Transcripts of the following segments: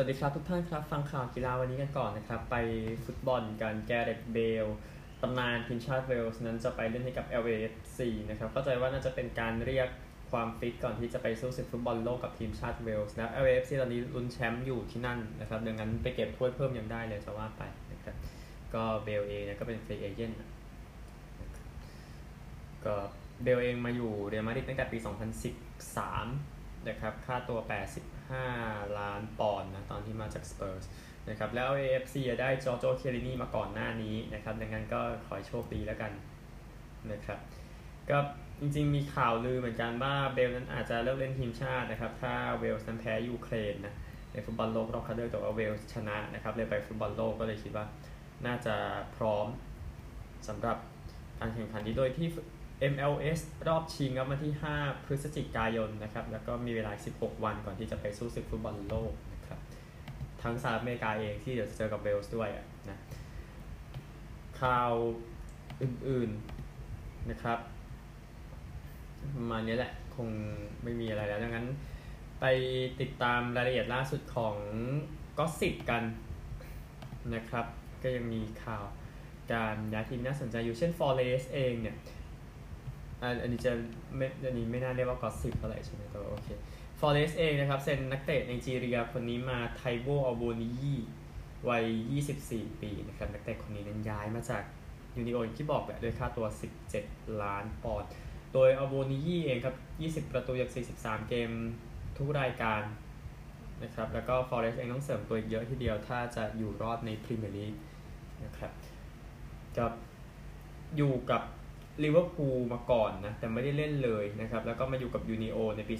สวัสดีครับทุกท่านครับ ฟังข่าวกีฬาวันนี้กันก่อนนะครับ ไปฟุตบอลกันแกเร็ธ เบลตำนานทีมชาติเวลส์นั้นจะไปเล่นให้กับ LAFC นะครับเข้าใจว่าน่าจะเป็นการเรียกความฟิตก่อนที่จะไปสู้ศึกฟุตบอลโลกกับทีมชาติเวลส์นะ LAFC ตอนนี้ลุ้นแชมป์อยู่ที่นั่นนะครับดังนั้นไปเก็บถ้วยเพิ่มยังได้เลยจะว่าไปนะครับก็เบลเองเนี่ยก็เป็น free agent ก็เบลเองมาอยู่เรอัลมาดริดตั้งแต่ปี 2013 นะครับ ค่าตัว 85 ล้านปอนด์นะตอนที่มาจากสเปอร์สนะครับแล้ว AFC ได้จอร์โจเคลินีมาก่อนหน้านี้นะครับดังนั้นก็ขอโชคดีแล้วกันนะครับก็จริงๆมีข่าวลือเหมือนกันว่าเบลนั้นอาจจะเลิกเล่นทีมชาตินะครับ ถ้าเวลส์นั้นแพ้ยูเครนนะในฟุตบอลโลกรอบคัดเลือกแต่ว่าเวลส์ชนะนะครับเลยไปฟุตบอลโลกก็เลยคิดว่าน่าจะพร้อมสำหรับการแข่งขันนี้โดยที่ MLS รอบชิงครับวันที่ 5 พฤศจิกายนนะครับ แล้วก็มีเวลา 16 วันก่อนที่จะไปสู้ศึกฟุตบอลโลกนะครับ ทั้งสหรัฐอเมริกาเองที่เดี๋ยวจะเจอกับเวลส์ด้วยนะข่าวอื่นๆนะครับประมาณนี้แหละคงไม่มีอะไรแล้วดังนั้น ไปติดตามรายละเอียดล่าสุดของก็สิบกันนะครับ ก็ยังมีข่าวการย้ายทีมน่าสนใจอยู่เช่น Forest เองเนี่ย อันนี้จะไม่อันนี้ไม่น่าเรียกว่ากอสิบเท่าไหร่ใช่ไหมแต่ว่าโอเคฟอเรสเองนะครับเซ็นนักเตะในจีเรียคนนี้มาไทโบอัลโบนีวัย 24 ปีนะครับนักเตะคนนี้นั้นย้ายมาจากยูนิโอนที่บอกแหละด้วยค่าตัว 17 ล้านปอนด์โดยอัลโบนีเองครับ 20 ประตูจาก 43 เกมทุกรายการนะครับแล้วก็ฟอเรสต์เองต้องเสริมตัวอีกเยอะทีเดียวถ้าจะอยู่รอดในพรีเมียร์ลีกนะครับกับอยู่กับ ลิเวอร์พูลมาก่อนนะแต่ไม่ได้เล่นเลยนะครับแล้วก็มาอยู่กับยูเนียนในปี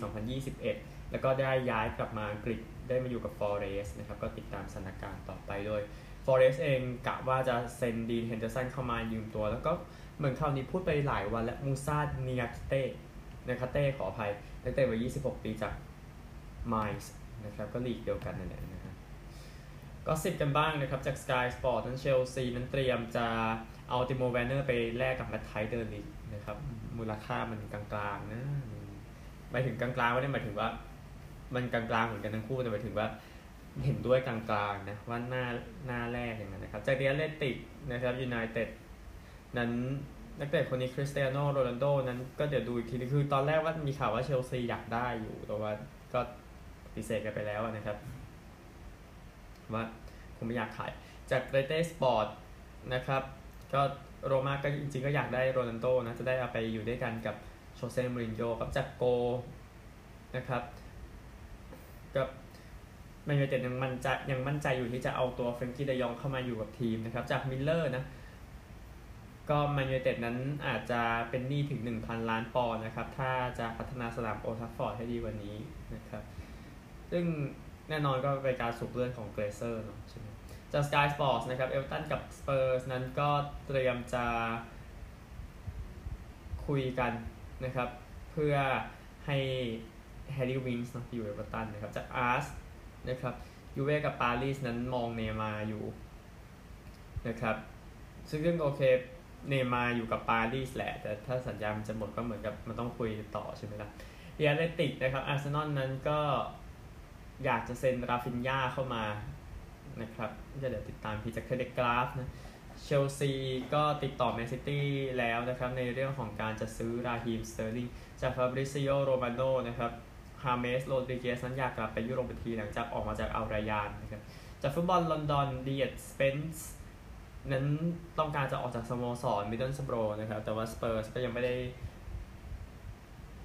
2021 แล้วก็ได้ย้ายกลับมาอังกฤษได้มาอยู่กับฟอเรสต์นะครับก็ติดตามสถานการณ์ต่อไปโดยฟอเรสต์เองกะว่าจะเซ็นดีนเฮนเดอร์สันเข้ามายืมตัว แล้วก็เหมือนคราวนี้พูดไปหลายวันและมูซาเนียกาเต้นะครับเต้ขออภัยตั้งแต่วัย 26 ปีจากไมนซ์นะครับก็ลีกเดียวกันนั่นแหละนะครับก็ซุบซิบกันบ้างนะครับจาก Sky Sport นั้นเชลซีนั้นเตรียมจะ เอาติโมแวร์เนอร์ไปแลกกับแมตไทส์ เดอ ลิกต์นะครับ มูลค่ามันกลางๆนะหมายถึงกลางๆไม่ได้หมายถึงว่า มันกลางๆเหมือนกันทั้งคู่แต่หมายถึงว่าเห็นด้วยกลางๆนะว่าหน้าหน้าแรกอย่างนั้นนะครับจาก The Athletic นะครับยูไนเต็ดนั้นนักเตะคนนี้คริสเตียโนโรนัลโดนั้นก็เดี๋ยวดูอีกทีคือตอนแรกว่ามีข่าวว่าเชลซีอยากได้อยู่ แต่ว่าก็ปฏิเสธกันไปแล้วนะครับ ว่าคงไม่อยากขายจากเรเตสปอร์ตนะครับ ก็โรม่าก็จริงๆก็อยากได้โรนัลโดนะจะได้เอาไปอยู่ด้วยกันกับโชเซ่มูรินโญ่กับจาก Goal นะครับกับแมนยูเต็ดยังมั่นใจยังมั่นใจอยู่ที่จะเอาตัวเฟรงกี้เดอ ยองเข้ามาอยู่กับทีมนะครับจาก Mirror นะก็แมนยูเต็ดนั้นอาจจะเป็นหนี้ถึง 1,000 ล้านปอนด์นะครับ ถ้าจะพัฒนาสนามโอลด์แทรฟฟอร์ดให้ดีกว่านี้นะครับ ซึ่งแน่นอนก็เป็นการสูบเลือดของเกลเซอร์เนาะใช่ไหม จาก Sky Sports นะครับเอเวอร์ตันกับสเปอร์สนั้นก็เตรียมจะคุยกันนะครับ เพื่อให้แฮร์รี่วินส์นะอยู่เอเวอร์ตันนะครับจาก AS นะครับยูเว่กับปารีสนั้นมองเนย์มาร์อยู่นะครับซึ่งโอเคเนย์มาร์อยู่กับปารีสแหละ แต่ถ้าสัญญามันจะหมดก็เหมือนกับมันต้องคุยต่อใช่ไหมล่ะ The Athletic นะครับอาร์เซนอลนั้นก็อยากจะเซ็นราฟินยาเข้ามา นะครับจะเดี๋ยวติดตามพีจาก Telegraph นะเชลซีก็ติดต่อแมนซิตี้แล้วนะครับในเรื่องของการจะซื้อราฮีมสเตอร์ลิงจากฟาบริซิโอโรมาโนนะครับฮาเมสโรดริเกซนั้นอยากกลับไปยุโรปทีหลังจากออกมาจากอัลรายานนะครับจากฟุตบอลลอนดอนเดียดสเปนส์นั้นต้องการจะออกจากสโมสรมิดเดิลสโบรนะครับแต่ว่าสเปอร์สก็ยังไม่ได้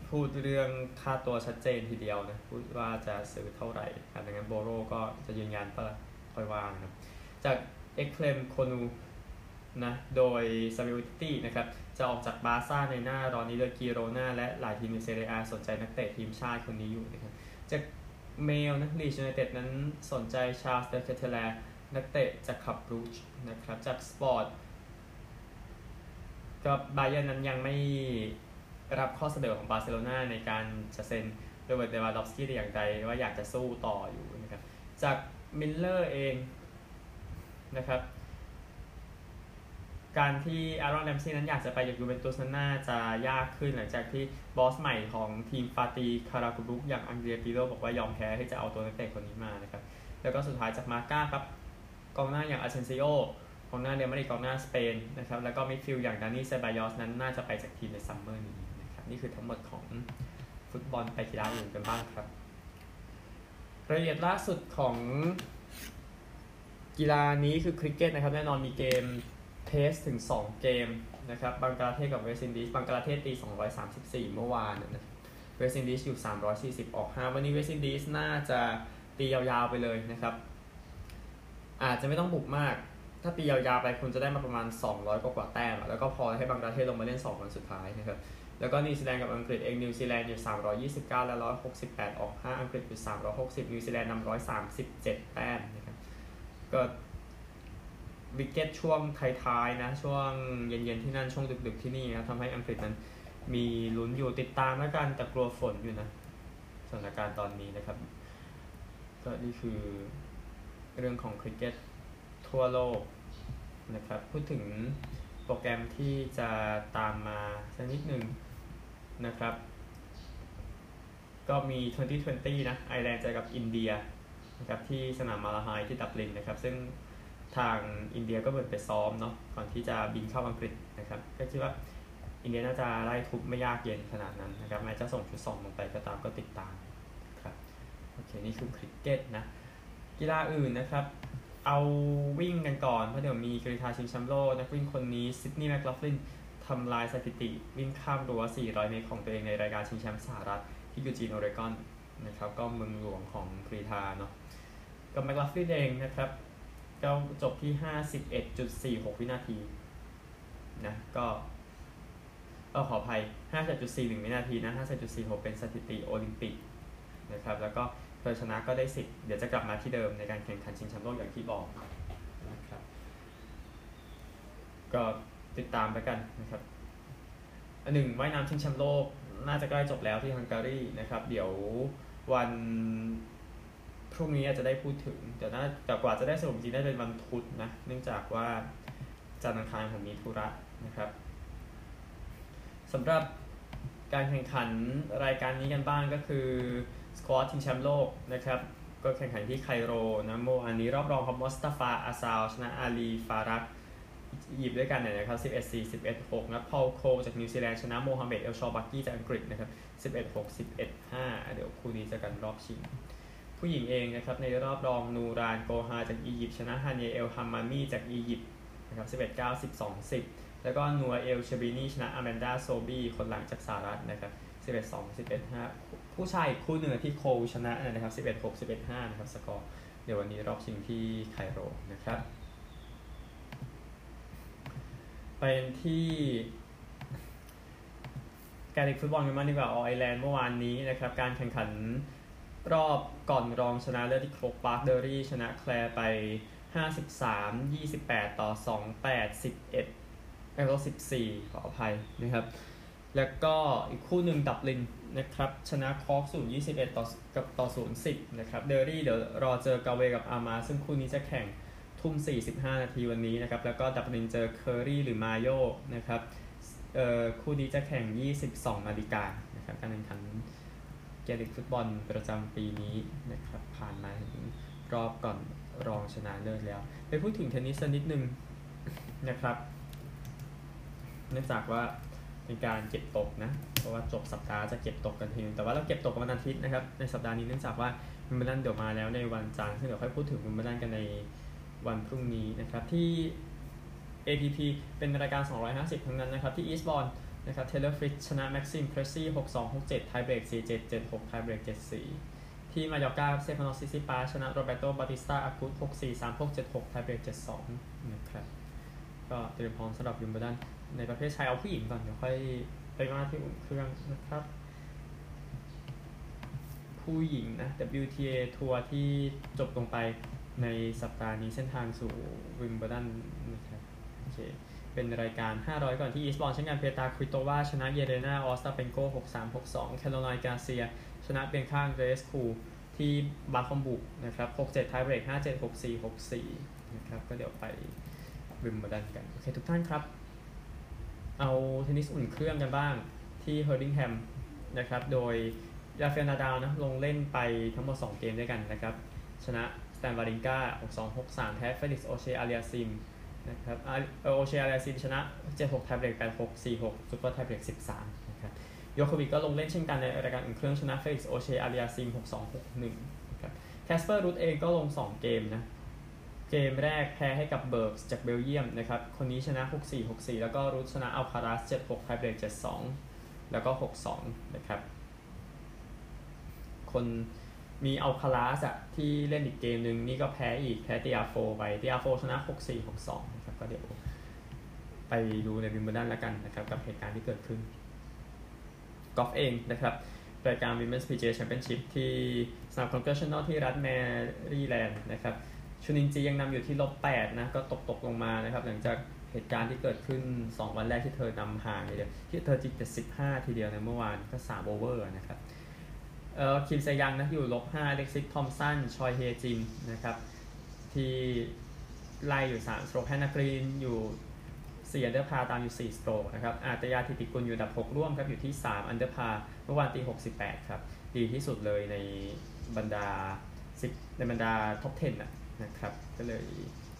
พูดเรื่องค่าตัวชัดเจนทีเดียวนะพูดว่าจะซื้อเท่าไหร่ดังนั้นโบโรก็จะยืนยันปะ ค่อยว่านะครับ จากเอ็กเคลมโคนูนะ โดยซามิวิตี้นะครับ จะออกจากบาร์ซ่าในหน้าร้อนนี้โดยกีโรนาและหลายทีมในเซเรียสนใจนักเตะทีมชาติคนนี้อยู่นะครับ จากเมลนะลีดส์ยูไนเต็ดนั้นสนใจชาร์ลส์เดคเทเลนักเตะจากคลับบรูชนะครับ จากสปอร์ตครับบาเยิร์นนั้นยังไม่รับข้อเสนอของบาร์เซโลนาในการจะเซ็นโรเบิร์ตเลวานดอฟสกี้แต่อย่างใดว่าอยากจะสู้ต่ออยู่นะครับ จาก มิเรอร์เองนะครับ การที่อารอนแรมซี่นั้นอยากจะไปจากยูเวนตุสนั้นน่าจะยากขึ้นหลังจากที่บอสใหม่ของทีมฟาติห์คารากุมรุกอย่างอังเดรียปิโรบอกว่ายอมแพ้ที่จะเอาตัวนักเตะคนนี้มานะครับ แล้วก็สุดท้ายจากมาร์ก้าครับกองหน้าอย่างอาเซนซิโอกองหน้าเรอัลมาดริดองหน้าสเปนนะครับแล้วก็มิดฟิลด์อย่างดานี่เซบายอสนั้นน่าจะไปจากทีมในซัมเมอร์นี้นะครับนี่คือทั้งหมดของฟุตบอลไปกีฬาอื่นกันบ้างครับ รายละเอียดล่าสุดของกีฬานี้คือคริกเก็ตนะครับ แน่นอนมีเกมtest ถึง 2 เกมนะครับบังกลาเทศกับเวสต์อินดีสบังกลาเทศตี 234 เมื่อวานนะเวสต์อินดีสอยู่ 340 ออก 5 วันนี้เวสต์อินดีสน่าจะตียาวๆไปเลยนะครับ อาจจะไม่ต้องบุกมาก ถ้าตียาวๆไปคุณจะได้มาประมาณ 200 กว่าแต้ม แล้วก็พอให้บังกลาเทศลงมาเล่น 2 วันสุดท้ายนะครับ แล้วก็นิวซีแลนด์กับอังกฤษเองนิวซีแลนด์อยู่ 329 และ 168 ออก 5 อังกฤษอยู่ 360 นิวซีแลนด์นำ137 แต้มนะครับก็วิกเก็ตช่วงท้ายๆนะ ช่วงเย็นๆที่นั่นช่วงดึกๆที่นี่นะทำให้อังกฤษนั้นมีลุ้นอยู่ติดตามแล้วกันแต่กลัวฝนอยู่นะสถานการณ์ตอนนี้นะครับ ก็นี่คือเรื่องของคริกเก็ตทั่วโลกนะครับ พูดถึงโปรแกรมที่จะตามมาสักนิดหนึ่ง นะครับ ก็มี 2020 นะไอร์แลนด์เจอกับอินเดียนะครับที่สนามมาลาไฮที่ดับลินนะครับ ซึ่งทางอินเดียก็เหมือนไปซ้อมเนาะก่อนที่จะบินเข้าอังกฤษนะครับ ก็คิดว่าอินเดียน่าจะไล่ทุบไม่ยากเย็นขนาดนั้นนะครับแม้จะส่งชุดสองลงไปก็ตามก็ติดตามครับโอเคนี่คือคริกเก็ตนะกีฬาอื่นนะครับ เอาวิ่งกันก่อนเพราะเดี๋ยวมีกรีธาชิงแชมป์โลกนักวิ่งคนนี้ซิดนีย์แมคลอฟลิน ทำลายสถิติวิ่งข้ามรั้ว 400 เมตรของตัวเองในรายการชิงแชมป์สหรัฐ ที่ยูจีนโอเรกอนนะครับก็เมืองหลวงของกรีธาเนาะก็แมคลอฟลินเองนะครับก็จบที่ 51.46 วินาทีนะก็ก็ขออภัย57.41 วินาทีนะ57.46 เป็นสถิติโอลิมปิกนะครับแล้วก็เธอชนะก็ได้สิทธิ์เดี๋ยวจะกลับมาที่เดิมในการแข่งขันชิงแชมป์โลกอย่างที่บอกนะครับก็ ติดตามไปกันนะครับอันหนึ่งว่ายน้ำชิงแชมป์โลกน่าจะใกล้จบแล้วที่ฮังการีนะครับ เดี๋ยววันพรุ่งนี้อาจจะได้พูดถึงแต่น่าแต่กว่าจะได้สรุปจริงได้เป็นวันพุธนะ เนื่องจากว่าจันทร์อังคารผมมีธุระนะครับสำหรับการแข่งขันรายการนี้กันบ้างก็คือสควอตชิงแชมป์โลกนะครับ ก็แข่งขันที่ไคโรนะโมอันนี้รอบรองครับมอสตาฟาอาซาวชนะอาลีฟารัก อียิปต์ด้วยกันเนี่ยนะครับ 11 4 11 6นะพอลโคจากนิวซีแลนด์ชนะโมฮัมเหม็ดเอลชอบักกี้จากอังกฤษนะครับ 11 6 11 5 เดี๋ยวคู่นี้เจอกันรอบชิง ผู้หญิงเองนะครับในรอบรองนูรานโกฮาจากอียิปต์ชนะฮานเยเอลฮัมมามีจากอียิปต์นะครับ 11 9 12 10 แล้วก็นูร์เอลเชบินีชนะอแมนดาโซบีคนหลังจากสหรัฐนะครับ 11 2 11 5 ผู้ชายคู่หนึ่งที่โคชนะนะครับ 11 6 11 5 นะครับสกอร์เดี๋ยววันนี้รอบชิงที่ไคโรนะครับ เป็นที่การเล่นฟุตบอลกันมากดีกว่าออไอแลนด์เมื่อวานนี้นะครับ การแข่งขันรอบก่อนรองชนะเลิศที่โครกปาร์คเดอรี่ชนะแคลร์ไป 53 28 ต่อ 2 8 11แอโร14 ขออภัยนะครับ แล้วก็อีกคู่หนึ่งดับลินนะครับ ชนะคอร์กศูนย์21ต่อกับต่อศูนย์10นะครับ เดอรี่เดี๋ยวรอเจอกาเวกับอามา ซึ่งคู่นี้จะแข่ง ทุ่ม 45 นาทีวันนี้นะครับ แล้วก็ดับลินเจอเคอรี่หรือมาโยนะครับเอ่อคู่นี้จะแข่ง 22 นาฬิกานะครับการแข่งขันเกียรติฟุตบอลประจำปีนี้นะครับ ผ่านมาถึงรอบก่อนรองชนะเลิศแล้ว ไปพูดถึงเทนนิสนิดนึงนะครับเนื่องจากว่าเป็นการเก็บตกนะ เพราะว่าจบสัปดาห์จะเก็บตกกันทีนึงแต่ว่าเราเก็บตกกันวันอาทิตย์นะครับ ในสัปดาห์นี้เนื่องจากว่าวิมเบิลดันเดี๋ยวมาแล้วในวันจันทร์ซึ่งเดี๋ยวค่อยพูดถึงวิมเบิลดันกันใน วันพรุ่งนี้นะครับที่ ATP เป็นรายการ 250 ทั้งนั้นนะครับที่อีสต์บอร์นนะครับเทเลอร์ฟริตซ์ชนะแม็กซิมเพรสซี่6-2 6-7 tiebreak 4-7 7-6 tiebreak 7-4 ที่มายอกาสเตฟานอสซิซิปาสชนะโรเบโตบาติสตาอากุต6-4 3-6 7-6 tiebreak 7-2นะครับก็เตรียมพร้อมสำหรับวิมเบิลดันในประเภทชายเอาผู้หญิงก่อนเดี๋ยวค่อยไปมาที่อุ่นเครื่องนะครับ ผู้หญิงนะ WTA ทัวร์ที่จบลงไป ในสัปดาห์นี้เส้นทางสู่วิมเบลดันนะครับโอเคเป็นรายการ 500 ก่อนที่อีสต์บอร์นเช่นกันเพตราควิโตวาชนะเยเลนาออสตาเปนโก6-3 6-2 แคโรไลน์กาเซีย ชนะเบียงกาอันเดรสคูที่บาดฮอมบวร์กนะครับ 6-7 tiebreak 5-7 6-4 6-4 นะครับ ก็เดี๋ยวไปวิมเบลดันกัน โอเค ทุกท่านครับ เอาเทนนิสอุ่นเครื่องกันบ้างที่เฮอร์ลิงแฮมนะครับ โดยราฟาเอลนาดาลนะลงเล่นไปทั้งหมด 2 เกมด้วยกันนะครับ ชนะ สตานวาวรินกา6263 แพ้เฟลิกซ์โอเชอาเรียซิมนะครับโอเชอาเรียซิมชนะ 76 tiebreak 86 46 super tiebreak 13นะครับยอโควิกก็ลงเล่นเช่นกันในรายการอุ่นเครื่องชนะเฟลิกซ์โอเชอาเรียซิม6261นะครับแคสเปอร์รูทเองก็ลง 2 เกมนะ เกมแรกแพ้ให้กับเบิร์กจากเบลเยียมนะครับ คนนี้ชนะ 6-4 6-4 แล้วก็รูทชนะอัลคาราส7-6 tiebreak 7-2 แล้วก็ 6-2 นะครับ คน มีอัลคาราสอะที่เล่นอีกเกมหนึ่งนี่ก็แพ้อีกแพ้เตียโฟไปเตียโฟชนะ 6-4 6-2นะครับก็เดี๋ยวไปดูในวิมเบิลดันแล้วกันนะครับกับเหตุการณ์ที่เกิดขึ้นกอล์ฟเองนะครับรายการ Women's PGA Championship ที่สนามคอนเกรชันนอลที่รัฐแมรีแลนด์นะครับชุนอินจียังนำอยู่ที่ลบ8นะก็ตกตกลงมานะครับหลังจากเหตุการณ์ที่เกิดขึ้น 2 วันแรกที่เธอนำห่างเลยที่เธอตี75 ทีเดียวในเมื่อวานก็3 over นะครับ เอ่อคิมเซยองนะอยู่ลบ5เล็กซี่ทอมป์สันชอยเฮจินนะครับที่ไล่อยู่ 3 stroke แฮนนากรีนอยู่4 under par ตามอยู่ 4 stroke นะครับอาฒยา ฐิติกุลอยู่อันดับ 6 ร่วมครับอยู่ที่ 3 under par เมื่อวานตี 68 ครับ ดีที่สุดเลยในบรรดา 10 ในบรรดา top 10 นะครับ ก็เลย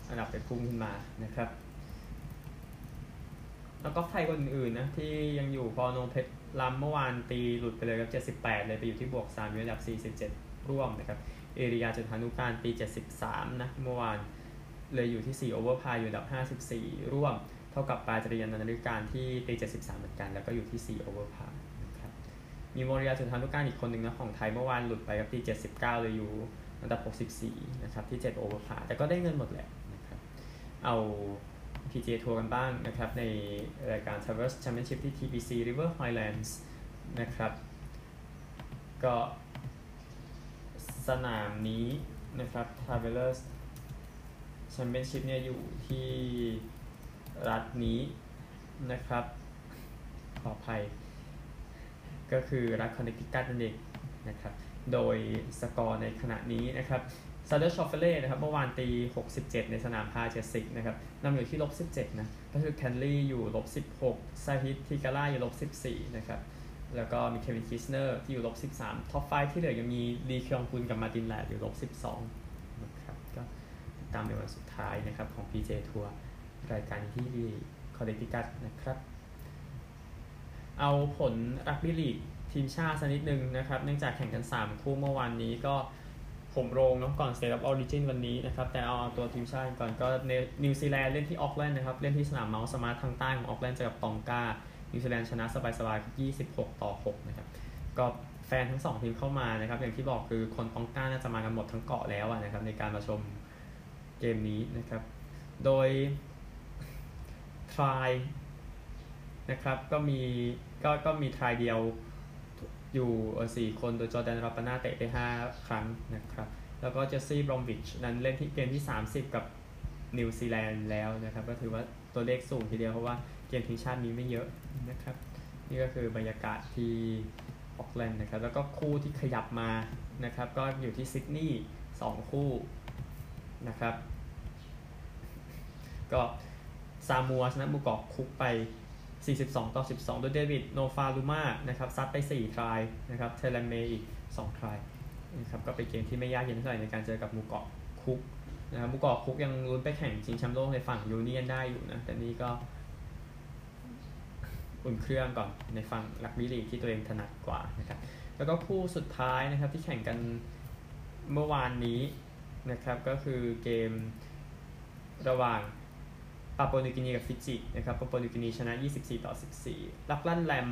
อันดับไปพุ่งขึ้นมานะครับ แล้วก็ไทยคนอื่นๆนะที่ยังอยู่พรอนงค์ เพชร ล้ำเมื่อวานตีหลุดไปเลยครับ 78 เลยไปอยู่ที่บวก3อยู่อันดับ 47 ร่วมนะครับ เอรียาจุฑานุกาลตี 73 นะเมื่อวานเลยอยู่ที่ 4 over par อยู่อันดับ 54 ร่วม เท่ากับปาจรีย์ อนันต์นฤการที่ตี 73 เหมือนกัน แล้วก็อยู่ที่ 4 over par นะครับ มีโมรียาจุฑานุกาลอีกคนหนึ่งนะของไทยเมื่อวานหลุดไปกับตี 79 เลยอยู่อันดับ 64 นะครับที่ 7 over par แต่ก็ได้เงินหมดแหละนะครับ เอา PGA ทัวร์กันบ้างนะครับ ในรายการ Travelers Championship ที่ TPC River Highlands นะครับ ก็สนามนี้นะครับ Travelers Championship เนี่ยอยู่ที่รัฐนี้นะครับ ขออภัย ก็คือรัฐคอนเนคติคัตนั่นเองนะครับ โดยสกอร์ในขณะนี้นะครับ แซนเดอร์ชอฟเฟเล่นะครับเมื่อวานตี 67 ในสนาม par เจ็ดสิบนะครับนำอยู่ที่ลบ17นะก็คือแคนต์เลย์อยู่ลบ16ซาฮิธ ธีกาล่าอยู่ลบ14นะครับแล้วก็มีเควินคิสเนอร์ที่อยู่ลบ13 top five ที่เหลือยังมีลีคยองฮุนกับมาร์ตินแลร์ดอยู่ลบ12นะครับก็ตามในวันสุดท้ายนะครับของ PJ ทัวร์รายการที่ดีคอเนคติคัตนะครับ เอาผลรักบี้ลีกทีมชาติสักนิดนึงนะครับ เนื่องจากแข่งกัน 3 คู่เมื่อวานนี้ก็ โหมโรงเนาะก่อน State of Origin วันนี้นะครับ แต่เอาตัวทีมชาติก่อนก็นิวซีแลนด์เล่นที่ออกแลนด์นะครับ เล่นที่สนามเมาท์สมาร์ททางใต้ของออกแลนด์เจอกับตองกานิวซีแลนด์ชนะสบายๆ26 ต่อ 6 นะครับ ก็แฟนทั้ง2ทีมเข้ามานะครับ อย่างที่บอกคือคนตองกาน่าจะมากันหมดทั้งเกาะแล้วนะครับ ในการมาชมเกมนี้นะครับ โดย try นะครับก็มีก็ก็มี try เดียว อยู่สี่คนโดยจอร์แดนราปานาเตะไป 5 ครั้งนะครับ แล้วก็เจสซี่บรอมวิชนั้นเล่นที่เกมที่ 30 กับนิวซีแลนด์แล้วนะครับ ก็ถือว่าตัวเลขสูงทีเดียวเพราะว่าเกมทีมชาติมีไม่เยอะนะครับ นี่ก็คือบรรยากาศที่ออกแลนด์นะครับ แล้วก็คู่ที่ขยับมานะครับ ก็อยู่ที่ซิดนีย์2คู่นะครับ ก็ซามัวชนะมูกอกคุกไป 42 ต่อ 12 โดยเดวิดโนฟาลูมานะครับซัดไป 4 ทรายนะครับเทเลเมอีก 2 try นะครับก็เป็นเกมที่ไม่ยากเย็นเท่าไหร่ในการเจอกับหมู่เกาะคุกนะครับหมู่เกาะคุกยังลุ้นไปแข่งชิงแชมป์โลกในฝั่ง union ได้อยู่นะ แต่นี่ก็อุ่นเครื่องก่อนในฝั่งรักบี้ลีกที่ตัวเองถนัดกว่านะครับแล้วก็คู่สุดท้ายนะครับที่แข่งกันเมื่อวานนี้นะครับก็คือเกมระหว่าง ปาปัวนิวกินีกับฟิจินะครับปาปัวนิวกินีชนะ 24 ต่อ 14 แลคแลนแลม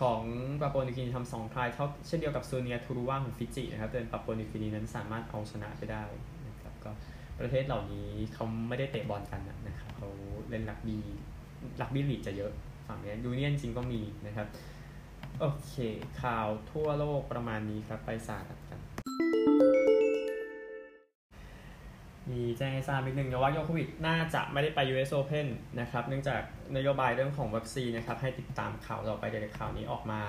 ของปาปัวนิวกินีทำสอง try เท่าเช่นเดียวกับซูเนียทูรูวาของฟิจินะครับแต่ปาปัวนิวกินีนั้นสามารถเอาชนะไปได้นะครับก็ประเทศเหล่านี้เขาไม่ได้เตะบอลกันนะครับเขาเล่นรักบี้รักบี้ลีกจะเยอะฝั่งนี้ union จริงก็มีนะครับ โอเค ข่าวทั่วโลกประมาณนี้ครับไปสหรัฐกัน มีแจ้งให้ทราบนิดนึงนะว่าโยโควิชน่าจะไม่ได้ไป US Open นะครับเนื่องจากนโยบายเรื่องของวัคซีนนะครับให้ติดตามข่าวต่อไปเดี๋ยวข่าวนี้ออกมา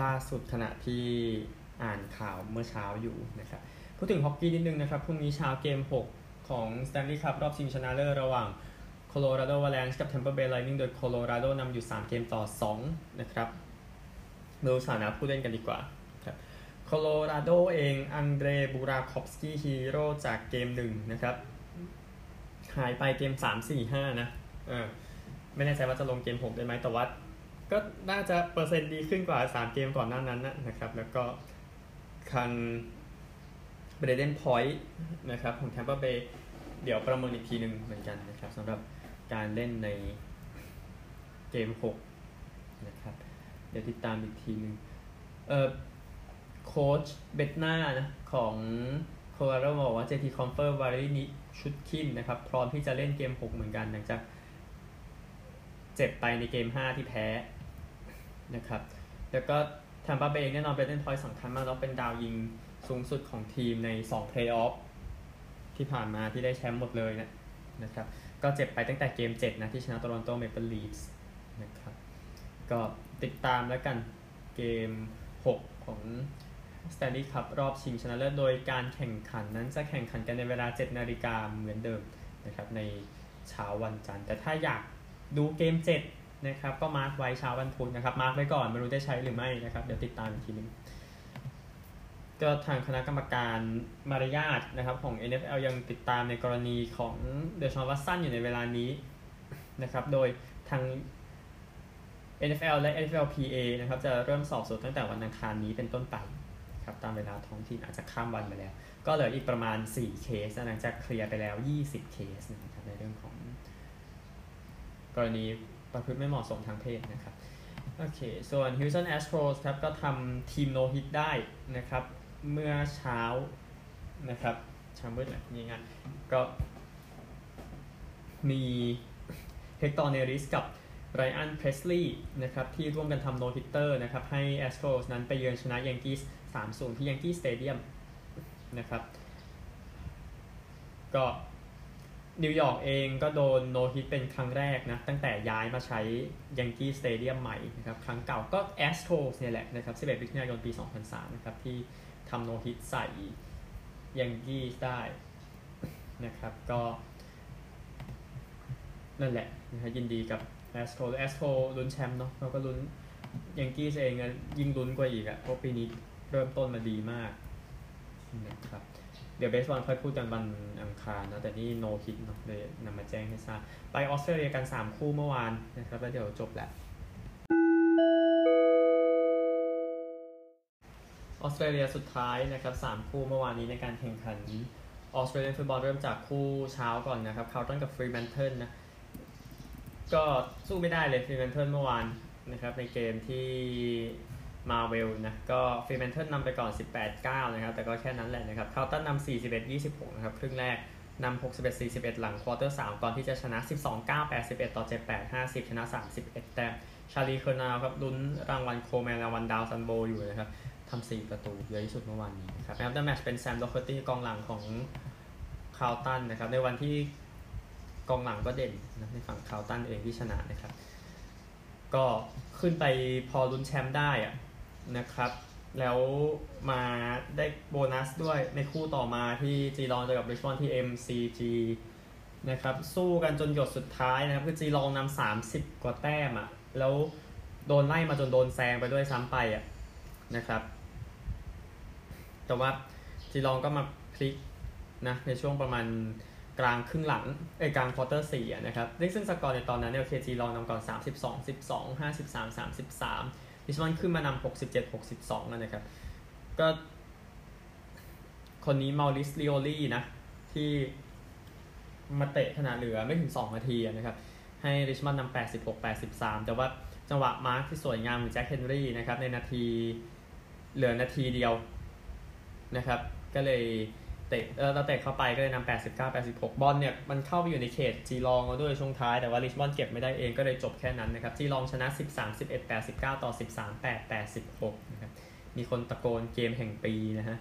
ล่าสุดขณะที่อ่านข่าวเมื่อเช้าอยู่นะครับพูดถึงฮอกกี้นิดนึงนะครับพรุ่งนี้เช้าเกม 6 ของ Stanley Cup รอบชิงชนะเลิศระหว่าง Colorado Avalanche กับ Tampa Bay Lightning โดย Colorado นำอยู่ 3 เกมต่อ 2 นะครับดูสถานะผู้เล่นกันดีกว่า โคโลราโดเองอังเดรบูราคอฟสกี้ฮีโร่จากเกมหนึ่งนะครับ หายไปเกมสามสี่ห้านะเออไม่แน่ใจว่าจะลงเกมหกได้ไหมแต่ว่าก็น่าจะเปอร์เซ็นต์ดีขึ้นกว่าสามเกมก่อนหน้านั้นนะครับ แล้วก็คันเบรเดนพอยต์นะครับของแทมเปอร์เบย์เดี๋ยวประเมินอีกทีหนึ่งเหมือนกันนะครับสำหรับการเล่นในเกมหกนะครับ เดี๋ยวติดตามอีกทีหนึ่งเออ โค้ชเบดนาร์นะของโคโลราโดบอกว่าเจทีคอมเฟอร์วาเลรี นิชุชคินนะครับ พร้อมที่จะเล่นเกม 6 เหมือนกันหลังจากเจ็บไปในเกม 5 ที่แพ้นะครับ แล้วก็แทมปาเบย์แน่นอนเบรเดนพอยต์สำคัญมากแล้วเป็นดาวยิงสูงสุดของทีมใน2เพลย์ออฟที่ผ่านมาที่ได้แชมป์หมดเลยนะนะครับ ก็เจ็บไปตั้งแต่เกม 7 นะ ที่ชนะโตรอนโตเมเปิลลีฟส์นะครับ ก็ติดตามแล้วกันเกม 6 ของ Stanley Cup รอบชิงชนะเลิศโดยการแข่งขันนั้นจะแข่งขันกันในเวลา 7 นาฬิกาเหมือนเดิมนะครับในเช้าวันจันทร์ แต่ถ้าอยากดูเกม 7 นะครับก็ mark ไว้เช้าวันพุธนะครับ mark ไว้ก่อนไม่รู้ได้ใช้หรือไม่นะครับเดี๋ยวติดตามอีกทีนึงก็ทางคณะกรรมการมารยาทนะครับของ NFL ยังติดตามในกรณีของเดชอนวัตสันอยู่ในเวลานี้นะครับโดยทาง NFL และ NFLPA นะครับจะเริ่มสอบสวนตั้งแต่วันอังคารนี้เป็นต้นไป ครับตามเวลาท้องถิ่นอาจจะข้ามวันไปแล้ว ก็เหลืออีกประมาณ 4 เคสหลังจากเคลียร์ไปแล้ว 20 เคสนะครับในเรื่องของกรณีประพฤติไม่เหมาะสมทางเพศนะครับโอเค ส่วน Houston Astros ครับก็ทำทีมโนฮิตได้นะครับ เมื่อเช้านะครับเช้ามืดแหละนี่ไงก็มีเฮกตอร์เนริสกับไรอันเพรสลีย์นะครับที่ร่วมกันทำ no-hitter นะครับให้ Astros นั้นไปเยือนชนะแยงกี้ 3-0 ที่แยงกี้สเตเดียมนะครับ ก็นิวยอร์กเองก็โดน no-hit เป็นครั้งแรกนะ ตั้งแต่ย้ายมาใช้แยงกี้สเตเดียมใหม่นะครับ ครั้งเก่าก็แอสโตรสเนี่ยแหละนะครับ 11มิถุนายนปี 2003 นะครับ ที่ทำโนฮิตใส่ยังกี้ได้นะครับก็นั่นแหละนะครับยินดีกับแอสโตรแอสโตรลุ้นแชมป์เนาะเราก็ลุ้นยังกี้เองยิ่งลุ้นกว่าอีกอะเพราะปีนี้ เริ่มต้นมาดีมากนะครับเดี๋ยวเบสบอลค่อยพูดกันวันอังคารนะแต่นี่โนคิดเนาะเลยนำมาแจ้งให้ทราบไปออสเตรเลียกัน 3 คู่เมื่อวานนะครับแล้วเดี๋ยวจบแหละออสเตรเลียสุดท้ายนะครับ3คู่เมื่อวานนี้ในการแข่งขันออสเตรเลียนฟุตบอลเริ่มจากคู่เช้าก่อนนะครับคาร์ลตันกับฟรีแมนเทิลนะก็สู้ไม่ได้เลยฟรีแมนเทิลเมื่อวานนะครับในเกมที่ มาร์เวลนะก็ฟรีแมนเทิลนำไปก่อน 18-9 นะครับ แต่ก็แค่นั้นแหละนะครับคาร์ลตันนำ41-26 นะครับ ครึ่งแรกนำ61-41 หลัง quarter 3 ก่อนที่จะชนะ 12-9 81 ต่อ 7-8 50 ชนะ 31 แต้มCharlie Curnow ครับลุ้นรางวัล Coleman รางวัลดาวซัลโวอยู่นะครับทำ 4 ประตูเยอะที่สุดเมื่อวานนี้ครับ man of the match เป็น Sam Docherty กองหลังของ Carlton นะครับ ในวันที่กองหลังก็เด่นนะในฝั่ง Carlton เองที่ชนะนะครับ ก็ขึ้นไปพอลุ้นแชมป์ได้อะ นะครับ แล้วมาได้โบนัสด้วยในคู่ต่อมาที่ Geelong เจอกับ Richmond ที่ MCG นะครับสู้กันจนหยดสุดท้ายนะครับคือ Geelong นำสามสิบกว่าแต้มอะ่ะแล้วโดนไล่มาจนโดนแซงไปด้วยซ้ำไปอะ่ะนะครับ แต่ว่า Geelong ก็มาพลิกนะในช่วงประมาณกลางครึ่งหลังเอ้กลาง quarter สี่นะครับซึ่งสกอร์ในตอนนั้นเนี่ยโอเค Geelong นำก่อน 32 12 53 33 Richmond ขึ้นมานำ67 62นะครับ ก็ คนนี้มาริสลิโอลี่นะ ที่มาเตะขนาดเหลือไม่ถึง2นาทีนะครับ ให้ริชมอนด์นำ86 83แต่ว่าจังหวะมาร์คที่สวยงามของแจ็คเฮนรี่นะครับ ในนาทีเหลือนาทีเดียวนะครับ ก็เลย เตะเราเตะเข้าไปก็เลยนำ89 86 บอลเนี่ยมันเข้าไปอยู่ในเขตจีลองแล้วด้วยช่วงท้ายแต่ว่าริชมอนด์เก็บไม่ได้เองก็เลยจบแค่นั้นนะครับจีลองชนะ 13 11 89 ต่อ 13 8 86นะครับมีคนตะโกนเกมแห่งปีนะฮะ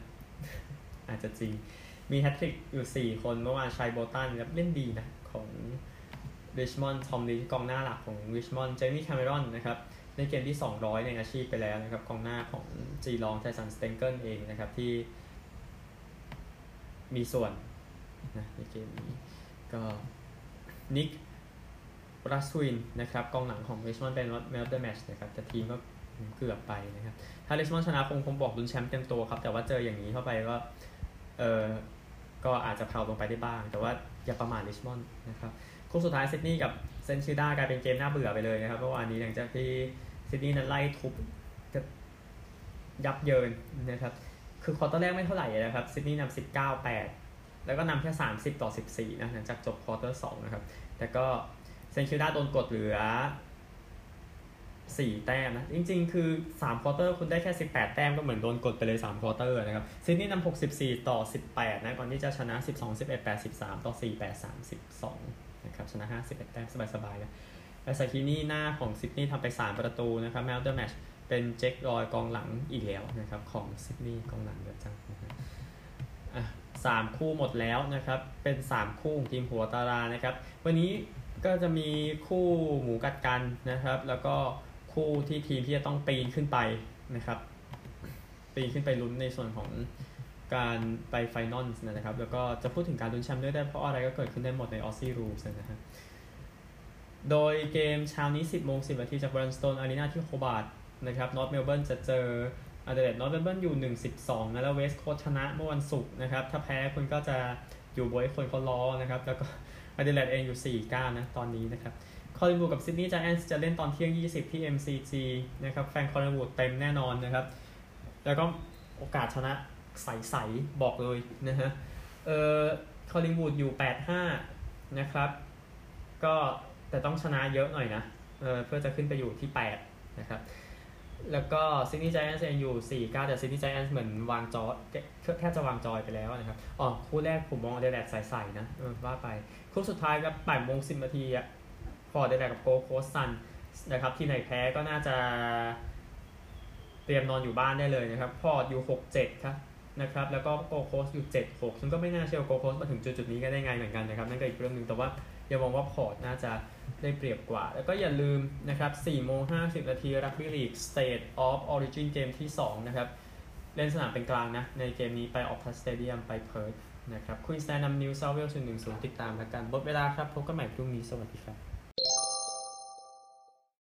อาจจะจริง มีแฮตทริกอยู่ 4 คนเมื่อวาน Shai Bolton เล่นดีนะของ Richmond Tom Lynch กองหน้าหลักของ Richmond Jeremy Cameron นะครับในเกมที่ 200 ในอาชีพไปแล้วนะครับกองหน้าของ Geelong Tyson Stengle เองนะครับที่ มีส่วนนะในเกมนี้ก็ Nick Vlastuin นะครับกองหลังของ Richmond เป็น man of the match นะครับแต่ทีมก็เกือบไปนะครับถ้า Richmond ชนะคงคงบอกลุ้นแชมป์เต็มตัวครับ แต่ว่าเจออย่างนี้เข้าไปก็เออก็อาจจะเพลาลงไปได้บ้าง แต่ว่าอย่าประมาท Richmond นะครับคู่สุดท้ายซิดนีย์กับ St Kilda กลายเป็นเกมน่าเบื่อไปเลยนะครับเมื่อวานนี้หลังจากที่ซิดนีย์นั้นไล่ทุบยับเยินนะครับ คือ quarter แรกไม่เท่าไหร่นะครับซิดนีย์นำสิบเก้าแปดแล้วก็นำแค่สามสิบต่อสิบสี่นะหลังจากจบ quarter สองนะครับ แต่ก็ St Kilda โดนกดเหลือสี่แต้มนะ จริงๆ คือ3 quarter คุณได้แค่18แต้มก็เหมือนโดนกดไปเลย3 quarter นะครับซิดนีย์นำ64ต่อ18นะ ก่อนที่จะชนะ12 11 8 13ต่อ4 8 32นะครับชนะ51แต้มสบายๆนะแอสซาคินี่หน้าของซิดนีย์ทำไป3ประตูนะครับ man of the match เป็น Jake Lloyd กองหลังอีกแล้วนะครับของซิดนีย์กองหลังเยอะจังนะครับอะสามคู่หมดแล้วนะครับ เป็น 3 คู่ทีมหัวตารางนะครับ วันนี้ก็จะมีคู่หมูกัดกันนะครับ แล้วก็คู่ที่ทีมที่จะต้องปีนขึ้นไปนะครับ ปีนขึ้นไปลุ้นในส่วนของการไป final นะครับ แล้วก็จะพูดถึงการลุ้นแชมป์ด้วยได้เพราะอะไรก็เกิดขึ้นได้หมดใน Aussie Rules นะครับโดยเกมเช้านี้ 10โมง10นาทีจาก Blundstone Arena ที่โคบาร์ นะครับ North Melbourne จะเจอAdelaide North Melbourne อยู่ 1-12นะแล้ว West Coast ชนะเมื่อวันศุกร์นะครับถ้าแพ้คุณก็จะอยู่บ๊วยคนเขาล้อนะครับแล้วก็ Adelaide เองอยู่ 4-9 นะตอนนี้นะครับ Collingwood กับ Sydney Giants จะเล่นตอนเที่ยง 20 ที่ MCG นะครับแฟน Collingwood เต็มแน่นอนนะครับ แล้วก็โอกาสชนะใสๆบอกเลยนะฮะเอ่อ Collingwood อยู่ 8-5 นะครับ ก็แต่ต้องชนะเยอะหน่อยนะเออเพื่อจะขึ้นไปอยู่ที่ 8 นะครับ แล้วก็ Sydney Giants เองอยู่ 4-9 แต่ Sydney Giants เหมือนวางจอแทบจะวางจอยไปแล้วนะครับ อ๋อ คู่แรกผมมอง Adelaide ใสๆนะว่าไป คู่สุดท้ายก็8โมง10นาทีอะ Port Adelaideับโกโคสซันนะครับทีมไหนแพ้ก็น่าจะ เตรียมนอนอยู่บ้านได้เลยนะครับ Port อยู่ 6-7 ครับนะครับแล้วก็โกโคสอยู่ 7-6 ซึ่งก็ไม่น่าเชื่อโกโคสมาถึงจุดจุดนี้ก็ได้ไงเหมือนกันนะครับนั่นก็อีกเรื่องหนึ่งแต่ว่า ย่ามองว่า Port น่าจะได้เปรียบกว่า แล้วก็อย่าลืมนะครับ4โมง50 นาที rugby league State of Origin เกมที่ 2 นะครับ เล่นสนามเป็นกลางนะ ในเกมนี้ไป Optus Stadium ไปเพิร์ธนะครับ Queensland นำ New South Wales หนึ่งศูนย์ติดตามแล้วกันหมดเวลาครับ พบกันใหม่พรุ่งนี้ สวัสดีครับ